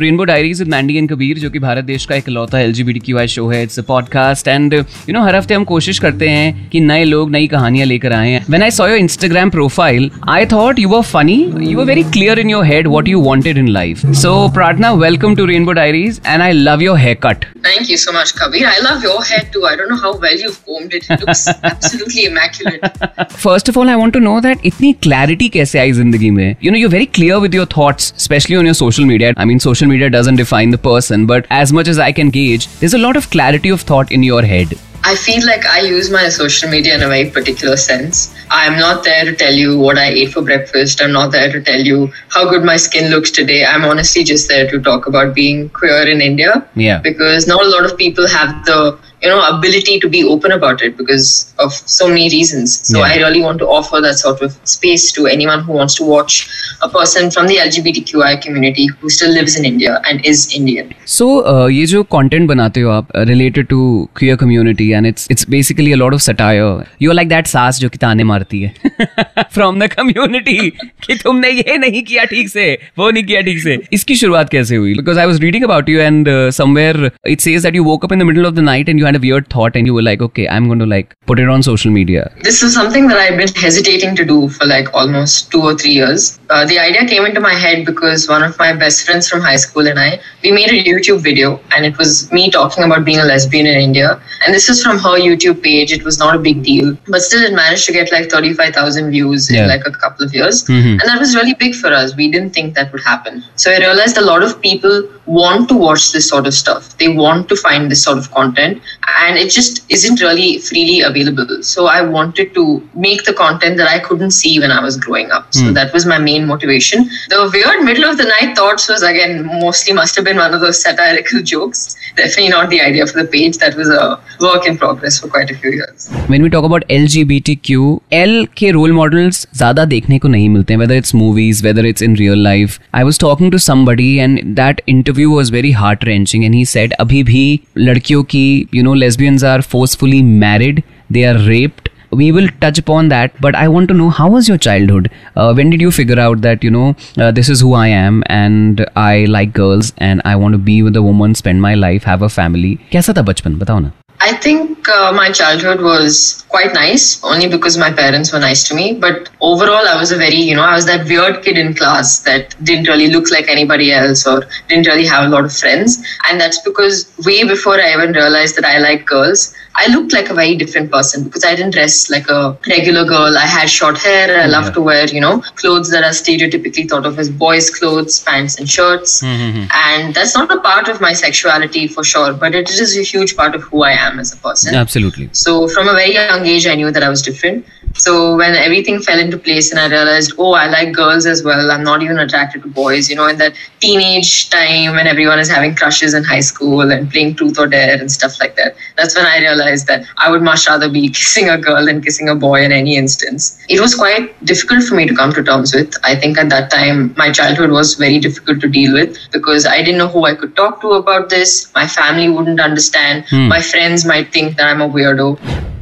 Rainbow diaries with Mandy and Kabir जो कि भारत देश का एक लौता एल जी शो है it's a podcast and you know हर हफ़्ते हम कोशिश करते हैं कि नए लोग नई कहानियाँ लेकर आए हैं when I saw your Instagram profile I thought you were funny you are very clear in your head what you wanted in life so Prarthana welcome to rainbow diaries and I love your hair cut Thank you so much, Kabir. I love your hair too. I don't know how well you've combed it. It looks absolutely immaculate. First of all I want to know that इतनी clarity कैसे आई ज़िंदगी में you know you very clear with your thoughts specially on your social media I mean social media doesn't define the person, but as much as I can gauge, there's a lot of clarity of thought in your head. I feel like I use my social media in a very particular sense. I'm not there to tell you what I ate for breakfast. I'm not there to tell you how good my skin looks today. I'm honestly just there to talk about being queer in India. Yeah. Because not a lot of people have the you know ability to be open about it because of so many reasons. So yeah. i really want to offer that sort of space to anyone who wants to watch a person from the lgbtqi community who still lives in india and is indian. So uh, ye content banate ho aap related to queer community and it's it's basically a lot of satire. You're like that saas jo ki marti hai from the community. ki tumne ye nahi kiya theek se wo nahi kiya theek se iski shuruaat kaise hui because i was reading about you and uh, somewhere it says that you woke up in the middle of the night and you had a weird thought and you were like, okay, I'm going to like put it on social media. this is something that i've been hesitating to do for like almost two or three years. Uh, the idea came into my head because one of my best friends from high school and i we made a youtube video and it was me talking about being a lesbian in india. And this is from her youtube page. It was not a big deal but still it managed to get like 35000 views Yeah. in like a couple of years. Mhm. and that was really big for us. We didn't think that would happen. So i realized a lot of people want to watch this sort of stuff. They want to find this sort of content and it just isn't really freely available so i wanted to make the content that i couldn't see when i was growing up so Hmm. that was my main motivation the weird middle of the night thoughts was again mostly must have been one of those satirical jokes definitely not the idea for the page that was a work in progress for quite a few years when we talk about LGBTQ, L के role models ज़्यादा देखने को नहीं मिलते हैं whether it's movies, whether it's in real life. I was talking to somebody and that interview was very heart wrenching and he said अभी भी लड़कियों की you know lesbians are forcefully married, they are raped. We will touch upon that, but I want to know how was your childhood? Uh, when did you figure out that you know uh, this is who I am and I like girls and I want to be with a woman, spend my life, have a family? कैसा था बचपन बताओ ना I think uh, my childhood was quite nice only because my parents were nice to me. But overall, I was a very, you know, I was that weird kid in class that didn't really look like anybody else or didn't really have a lot of friends. And that's because way before I even realized that I like girls, I looked like a very different person because I didn't dress like a regular girl. I had short hair. I love to wear, you know, clothes that are stereotypically thought of as boys' clothes, pants and shirts. Mm-hmm, mm-hmm. And that's not a part of my sexuality for sure, but it is a huge part of who I am as a person. Absolutely. So from a very young age, I knew that I was different. So when everything fell into place and I realized, oh, I like girls as well. I'm not even attracted to boys. You know, in that teenage time when everyone is having crushes in high school and playing truth or dare and stuff like that. That's when I realized that I would much rather be kissing a girl than kissing a boy in any instance. It was quite difficult for me to come to terms with. I think at that time, my childhood was very difficult to deal with because I didn't know who I could talk to about this. My family wouldn't understand. My friends might think that I'm a weirdo.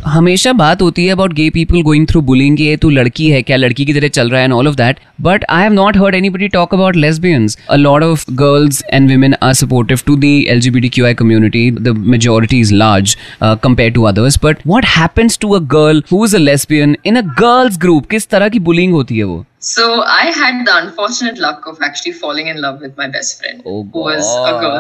हमेशा बात होती है about gay people going through bullying ये तू लड़की है क्या लड़की की तरह चल रहा है and all of that but I have not heard anybody talk about lesbians a lot of girls and women are supportive to the LGBTQI community. The majority is large uh, compared to others. But what happens to a girl who is a lesbian in a girls group? किस तरह की bullying होती है वो? So I had the unfortunate luck of actually falling in love with my best friend, Oh, who was a girl.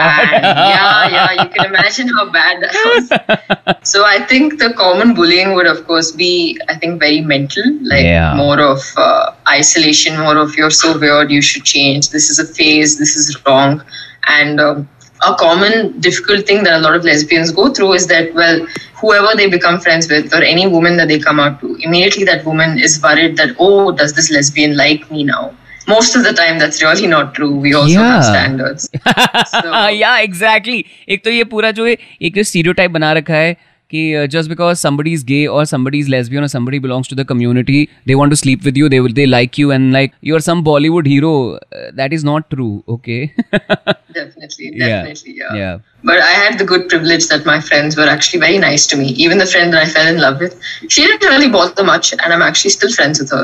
And yeah, yeah, you can imagine how bad that was. so I think the common bullying would, of course, be I think very mental, like Yeah. more of uh, isolation, more of you're so weird, you should change. This is a phase. This is wrong, and. Um, a common difficult thing that a lot of lesbians go through is that well whoever they become friends with or any woman that they come out to immediately that woman is worried that oh does this lesbian like me now most of the time that's really not true we also have Yeah. standards So- या exactly एक तो ये पूरा जो है एक stereotype बना रखा है कि just because somebody is gay or somebody is lesbian or somebody belongs to the community they want to sleep with you they will they like you and like you're some bollywood hero Uh, that is not true okay definitely Yeah. definitely yeah, yeah But I had the good privilege that my friends were actually very nice to me. Even the friend that I fell in love with, she didn't really bother much, and I'm actually still friends with her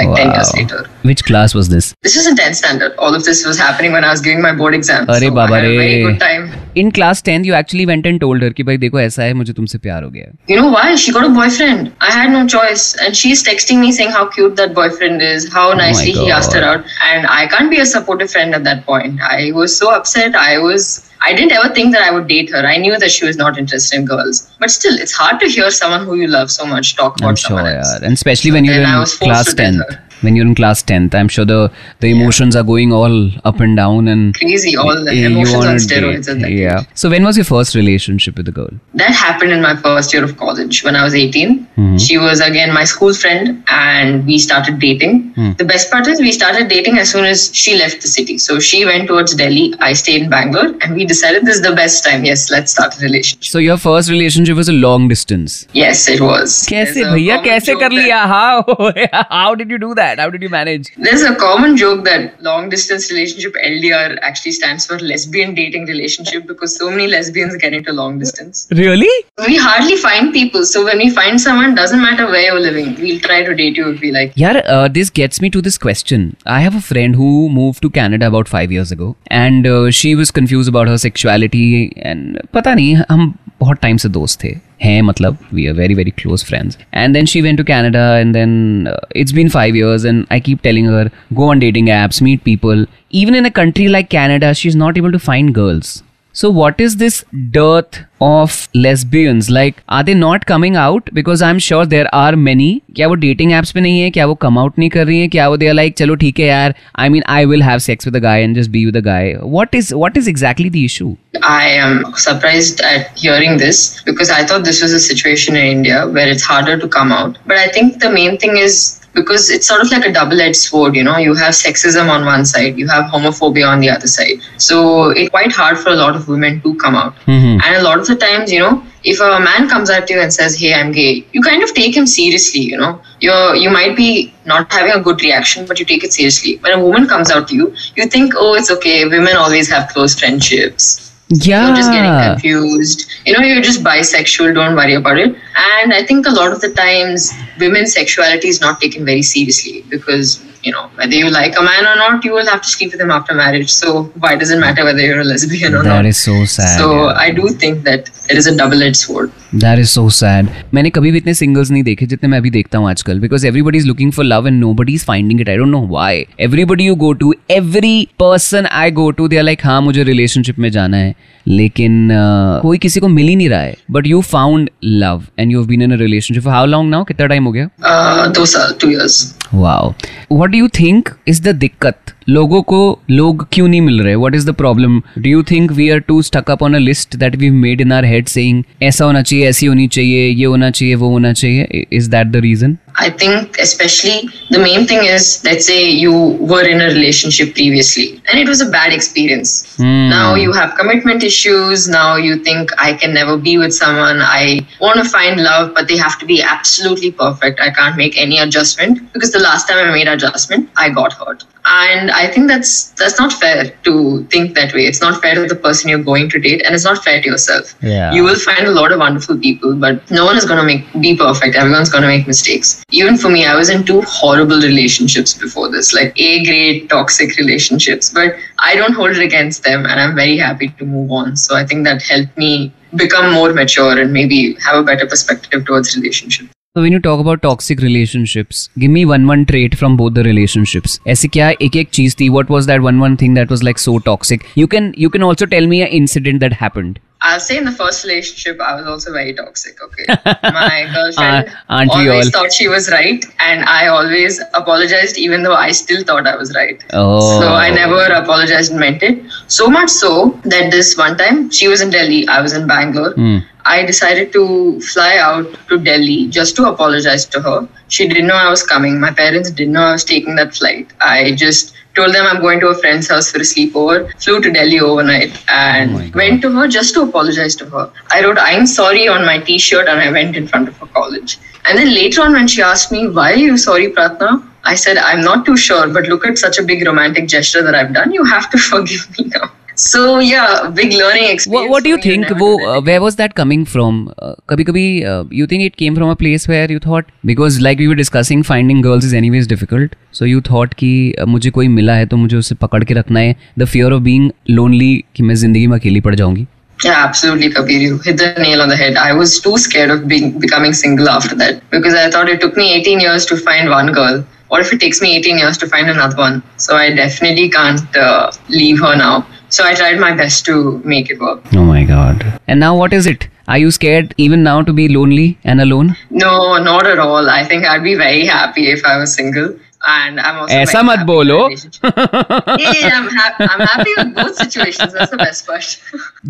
like 10 years Wow. later. Which class was this? This was in 10th standard. All of this was happening when I was giving my board exams. अरे so Baba I had a very रे good time. In class tenth you actually went and told her कि भाई देखो ऐसा है मुझे तुमसे प्यार हो गया You know why? She got a boyfriend. I had no choice. And she's texting me saying how cute that boyfriend is, how nicely he asked her God. out. And I can't be a supportive friend at that point. I was so upset. I was. I didn't ever think that I would date her. I knew that she was not interested in girls. But still, it's hard to hear someone who you love so much talk about I'm sure, someone else. yeah. And especially when you're then I in was forced class to tell 10th. her. When you're in class 10th, I'm sure the the emotions are going all up and down and Crazy, all the you emotions wanna on steroids at date. that Yeah. age. So when was your first relationship with a girl? That happened in my first year of college when I was 18. Mm-hmm. She was again my school friend and we started dating. Hmm. The best part is we started dating as soon as she left the city. So she went towards Delhi, I stayed in Bangalore, and we decided this is the best time. Yes, let's start a relationship. So your first relationship was a long distance. Yes, it was. कैसे There's a भैया common कैसे joke कर that- लिया how how did you do that how did you manage There's a common joke that long distance relationship LDR actually stands for lesbian dating relationship because so many lesbians get into long distance. really We hardly find people, so when we find someone, doesn't matter where you're living, we'll try to date you if we like. Yeah, uh, this gets me to this question. I have a friend who moved to Canada about five years ago, and uh, she was confused about her sexuality. And पता नहीं हम बहुत time से दोस्त थे हैं मतलब we are very very close friends. And then she went to Canada, and then uh, it's been five years, and I keep telling her go on dating apps, meet people. Even in a country like Canada, she's not able to find girls. So what is this dearth of lesbians? Like, are they not coming out? Because I'm sure there are many. क्या वो dating apps पे नहीं है क्या वो come out नहीं कर रही है क्या वो they are like चलो ठीक है यार I mean I will have sex with a guy and just be with a guy. What is what is exactly the issue? I am surprised at hearing this because I thought this was a situation in India where it's harder to come out. But I think the main thing is because it's sort of like a double edged sword, you know, you have sexism on one side, you have homophobia on the other side. So it's quite hard for a lot of women to come out. Mhm. And a lot of the times, you know, if a man comes at you and says, Hey, I'm gay, you kind of take him seriously, you know. You're you might be not having a good reaction, but you take it seriously. When a woman comes out to you, you think, Oh, it's okay, women always have close friendships Yeah. you're just getting confused. You know, you're just bisexual, don't worry about it. And I think a lot of the times women's sexuality is not taken very seriously because, you know, whether you like a man or not, you will have to sleep with him after marriage. So why does it matter whether you're a lesbian or that not? That is so sad. so yeah. I do think that it is a double-edged sword. That is so sad. मैंने कभी भी इतने singles नहीं देखे जितने मैं अभी देखता हूँ आजकल everybody is looking for love and nobody is finding it I don't know why everybody you go to every person I go to they are like हाँ मुझे रिलेशनशिप में जाना है लेकिन uh, कोई किसी को मिल ही नहीं रहा है but you found love and you been in a relationship how long now कितना टाइम हो गया Uh, those are two years. Wow. What do you think is the dikkat लोगों को लोग क्यों नहीं मिल रहे what is the problem do you think we are too stuck up on a list that we made in our head saying ऐसा होना चाहिए ऐसी होनी चाहिए ये होना चाहिए वो होना चाहिए is that the reason I think especially the main thing is let's say you were in a relationship previously and it was a bad experience. Hmm. Now you have commitment issues. Now you think I can never be with someone. I want to find love, but they have to be absolutely perfect. I can't make any adjustment because the last time I made adjustment, I got hurt. And I think that's that's not fair to think that way. It's not fair to the person you're going to date, and it's not fair to yourself. Yeah. You will find a lot of wonderful people, but no one is going to make be perfect. Everyone's going to make mistakes. Even for me, I was in two horrible relationships before this, like A grade toxic relationships. But I don't hold it against them, and I'm very happy to move on. So I think that helped me become more mature and maybe have a better perspective towards relationships. So when you talk about toxic relationships, give me one one trait from both the relationships. ऐसी क्या एक एक चीज थी? What was that one one thing that was like so toxic? You can you can also tell me an incident that happened. I'll say in the first relationship, I was also very toxic. Okay, my girlfriend Uh, always thought she was right, and I always apologized, even though I still thought I was right. Oh. So I never apologized and meant it. So much so that this one time she was in Delhi, I was in Bangalore. Hmm. I decided to fly out to Delhi just to apologize to her. She didn't know I was coming. My parents didn't know I was taking that flight. I just told them I'm going to a friend's house for a sleepover, flew to Delhi overnight, and Oh went to her just to apologize to her. I wrote I'm sorry on my t shirt and I went in front of her college. And then later on, when she asked me, Why are you sorry, Pratna? I said, I'm not too sure, but look at such a big romantic gesture that I've done. You have to forgive me now So yeah, big learning experience. What, what do you for me, think? never वो do that uh, where was that coming from? Uh, कभी कभी uh, you think it came from a place where you thought because like we were discussing finding girls is anyways difficult. So you thought कि uh, मुझे कोई मिला है तो मुझे उसे पकड़ के रखना है. The fear of being lonely कि मैं जिंदगी में अकेली पड़ जाऊंगी. Yeah, absolutely, Kabir. You hit the nail on the head. I was too scared of being becoming single after that because I thought it took me 18 years to find one girl. What if it takes me 18 years to find another one? So I definitely can't uh, leave her now. So I tried my best to make it work. Oh my god. And now what is it? Are you scared even now to be lonely and alone? No, not at all. I think I'd be very happy if I was single. And I'm also ऐसा very मत happy बोलो. yeah, yeah, I'm, ha- I'm happy with both situations. That's the best part.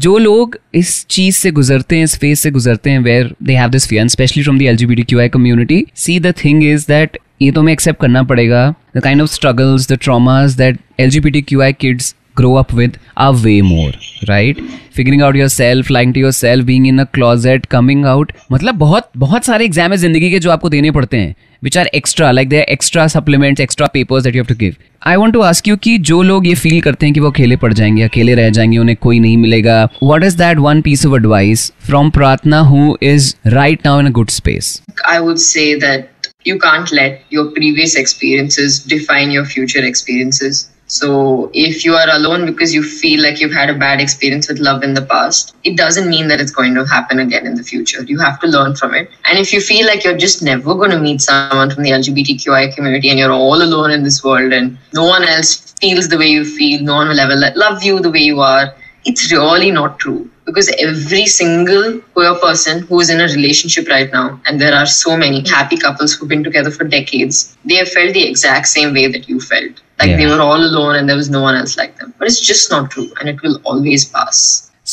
जो लोग इस चीज़ से गुजरते हैं इस फ़ेज़ से गुजरते हैं where they have this fear specially from the LGBT Q I community see the thing is that ये तो हमें एक्सेप्ट करना पड़ेगा the kind of struggles the traumas that LGBT Q I kids grow up with are way more, right? Figuring out yourself, lying to yourself, being in a closet, coming out मतलब बहुत बहुत सारे exam है ज़िंदगी के जो आपको देने पड़ते हैं which are extra like they extra supplements extra papers that you have to give I want to ask you कि जो लोग ये फील करते हैं कि वो अकेले पड़ जाएँगे, अकेले रह जाएँगे, उन्हें कोई नहीं मिलेगा what is that one piece of advice from Prarthana who is right now in a good space I would say that you can't let your previous experiences define your future experiences. So if you are alone because you feel like you've had a bad experience with love in the past, it doesn't mean that it's going to happen again in the future. You have to learn from it. And if you feel like you're just never going to meet someone from the LGBTQI community and you're all alone in this world and no one else feels the way you feel, no one will ever love you the way you are, it's really not true because every single queer person who is in a relationship right now, and there are so many happy couples who've been together for decades, they have felt the exact same way that you felt. Like they were all alone and there was no one else like them. But it's just not true and it will always pass.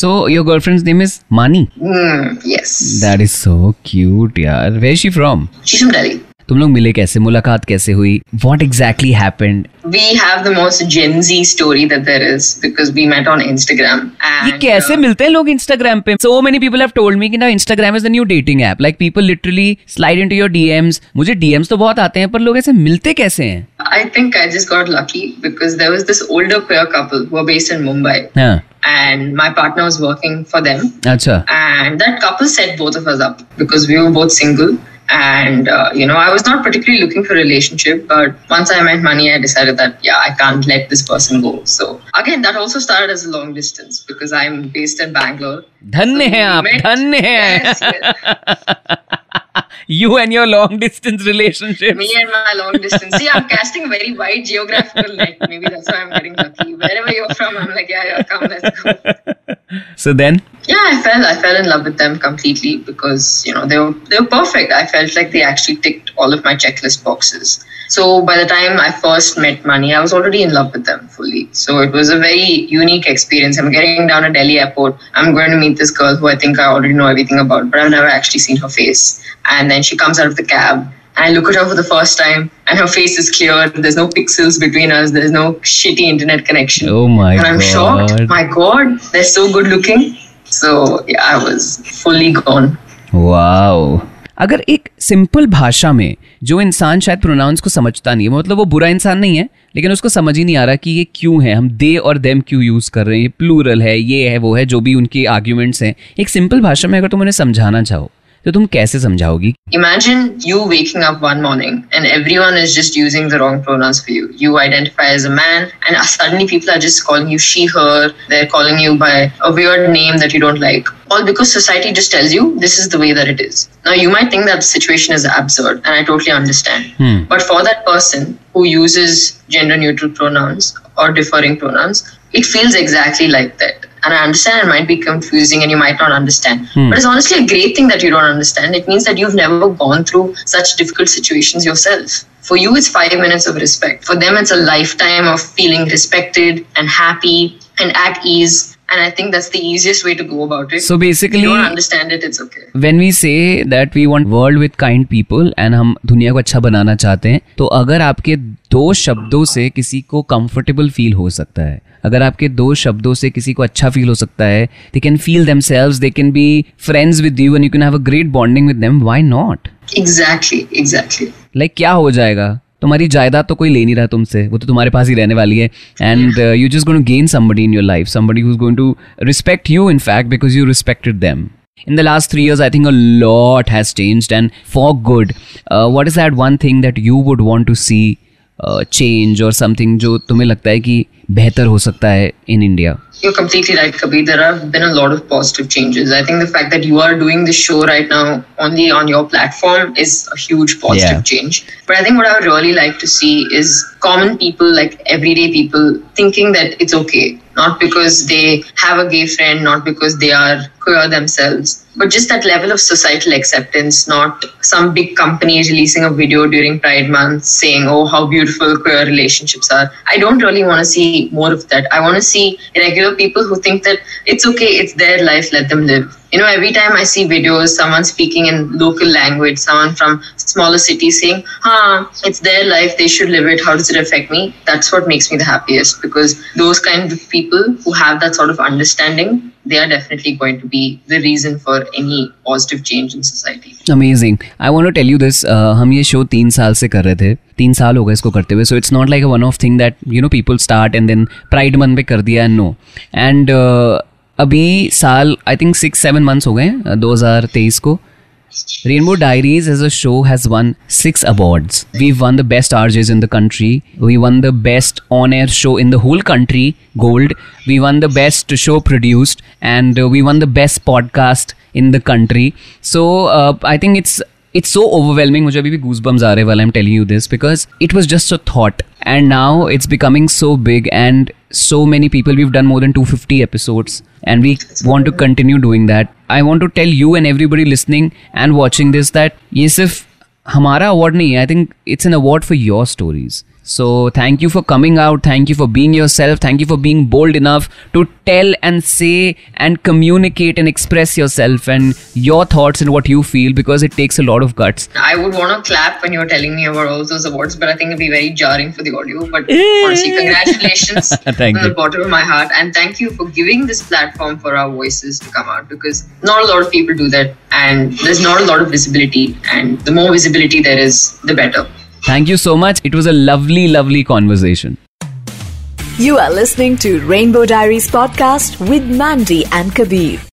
so your girlfriend's name is Mani Hmm, yes. that is so cute yeah. where is she from She's from Delhi. तुम लोग मिले कैसे मुलाकात कैसे हुई what exactly happened We have the most Gen Z story that there is because we met on ये कैसे uh, मिलते हैं लोग इंस्टाग्राम पे so many people have told me कि ना Instagram is the new dating app like people literally slide into your DMs मुझे DMs तो बहुत आते हैं पर लोग ऐसे मिलते कैसे हैं I think I just got lucky because there was this older queer couple who are based in Mumbai. हाँ and my partner was working for them अच्छा and that couple set both of us up because we were both single and uh, you know i was not particularly looking for a relationship but once i met Mani i decided that yeah i can't let this person go. So again that also started as a long distance because i'm based in bangalore. धन्य है आप धन्य है you and your long distance relationship me and my long distance see i'm casting a very wide geographical net maybe that's why i'm getting lucky wherever you're from i'm like yeah yeah come let's go so then Yeah, I fell. I fell in love with them completely because you know they were they were perfect. I felt like they actually ticked all of my checklist boxes. So by the time I first met Mani, I was already in love with them fully. So it was a very unique experience. I'm getting down at Delhi airport. I'm going to meet this girl who I think I already know everything about, but I've never actually seen her face. And then she comes out of the cab. And I look at her for the first time, and her face is clear. There's no pixels between us. There's no shitty internet connection. oh my and I'm god shocked. My God, they're so good looking. So yeah, I was fully gone. Wow अगर एक simple भाषा में जो इंसान शायद pronounce को समझता नहीं है मतलब वो बुरा इंसान नहीं है लेकिन उसको समझ ही नहीं आ रहा कि ये क्यों है हम दे और देम क्यों यूज़ कर रहे हैं ये प्लूरल है ये है वो है जो भी उनके आर्ग्यूमेंट्स हैं एक सिंपल भाषा में अगर तुम उन्हें समझाना चाहो तो तुम कैसे समझाओगी Imagine you waking up one morning and everyone is just using the wrong pronouns for you. You identify as a man, and suddenly people are just calling you she, her. They're calling you by a weird name that you don't like. All because society just tells you this is the way that it is. Now, you might think that the situation is absurd, and I totally understand. But for that person who uses gender neutral pronouns or differing pronouns, it feels exactly like that. And I understand it might be confusing and you might not understand. Hmm. But it's honestly a great thing that you don't understand. It means that you've never gone through such difficult situations yourself. For you, it's five minutes of respect. For them, it's a lifetime of feeling respected and happy and at ease. And I think that's the easiest way to go about it. So if basically- you don't understand it, it's okay. When we say that we want world with kind people and हम दुनिया को अच्छा बनाना चाहते हैं तो अगर आपके दो शब्दों से किसी को कंफर्टेबल फील हो सकता है अगर आपके दो शब्दों से किसी को अच्छा फील हो सकता है they can feel themselves they can be friends with you and you can have a great bonding with them why not Exactly, exactly. लाइक क्या हो जाएगा तुम्हारी जायदाद तो कोई ले नहीं रहा तुमसे वो तो तुम्हारे पास ही रहने वाली है। And you just going to gain somebody in your life somebody who is going to respect you in fact because you respected them in the last three years I think a lot has changed and for good uh, is is one thing that you would would to see uh, change or something जो तुम्हें लगता है कि बेहतर हो सकता है in India You're completely right, Kabir. There have been a lot of positive changes. I think the fact that you are doing this show right now only on your platform is a huge positive yeah. change. But I think what I would really like to see is common people, like everyday people, thinking that it's okay not because they have a gay friend, not because they are queer themselves, but just that level of societal acceptance, not some big company releasing a video during Pride Month saying, oh, how beautiful queer relationships are. I don't really want to see more of that. I want to see regular people who think that it's okay, it's their life, let them live you know every time i see videos someone speaking in local language someone from smaller cities saying huh it's their life they should live it how does it affect me that's what makes me the happiest because those kind of people who have that sort of understanding they are definitely going to be the reason for any positive change in society. Amazing. I want to tell you this uh, हम ये show तीन साल से कर रहे थे। तीन साल हो गए इसको करते हुए। So it's not like one of thing that you know people start and then pride month पे कर दिया एंड नो एंड अभी साल I think six seven months हो गए दो हज़ार तेईस को। Rainbow Diaries as a show has won six awards. We've won the best RJs in the country. We won the best on air show in the whole country, gold. We won the best show produced, and uh, we won the best podcast in the country. So uh, I think it's it's so overwhelming मुझे अभी भी goosebumps आ रहे while I'm telling you this because it was just a thought and now it's becoming so big and so many people we've done more than 250 episodes and we want to continue doing that I want to tell you and everybody listening and watching this that ये सिर्फ हमारा award नहीं है I think it's an award for your stories so, thank you for coming out. Thank you for being yourself. Thank you for being bold enough to tell and say and communicate and express yourself and your thoughts and what you feel because it takes a lot of guts. I would want to clap when you're telling me about all those awards, but I think it'd be very jarring for the audio. But honestly, congratulations thank from you. the bottom of my heart. And thank you for giving this platform for our voices to come out because not a lot of people do that. And there's not a lot of visibility. And the more visibility there is, the better. Thank you so much. It was a lovely, lovely conversation. You are listening to Rainbow Diaries podcast with Mandee and Kabir.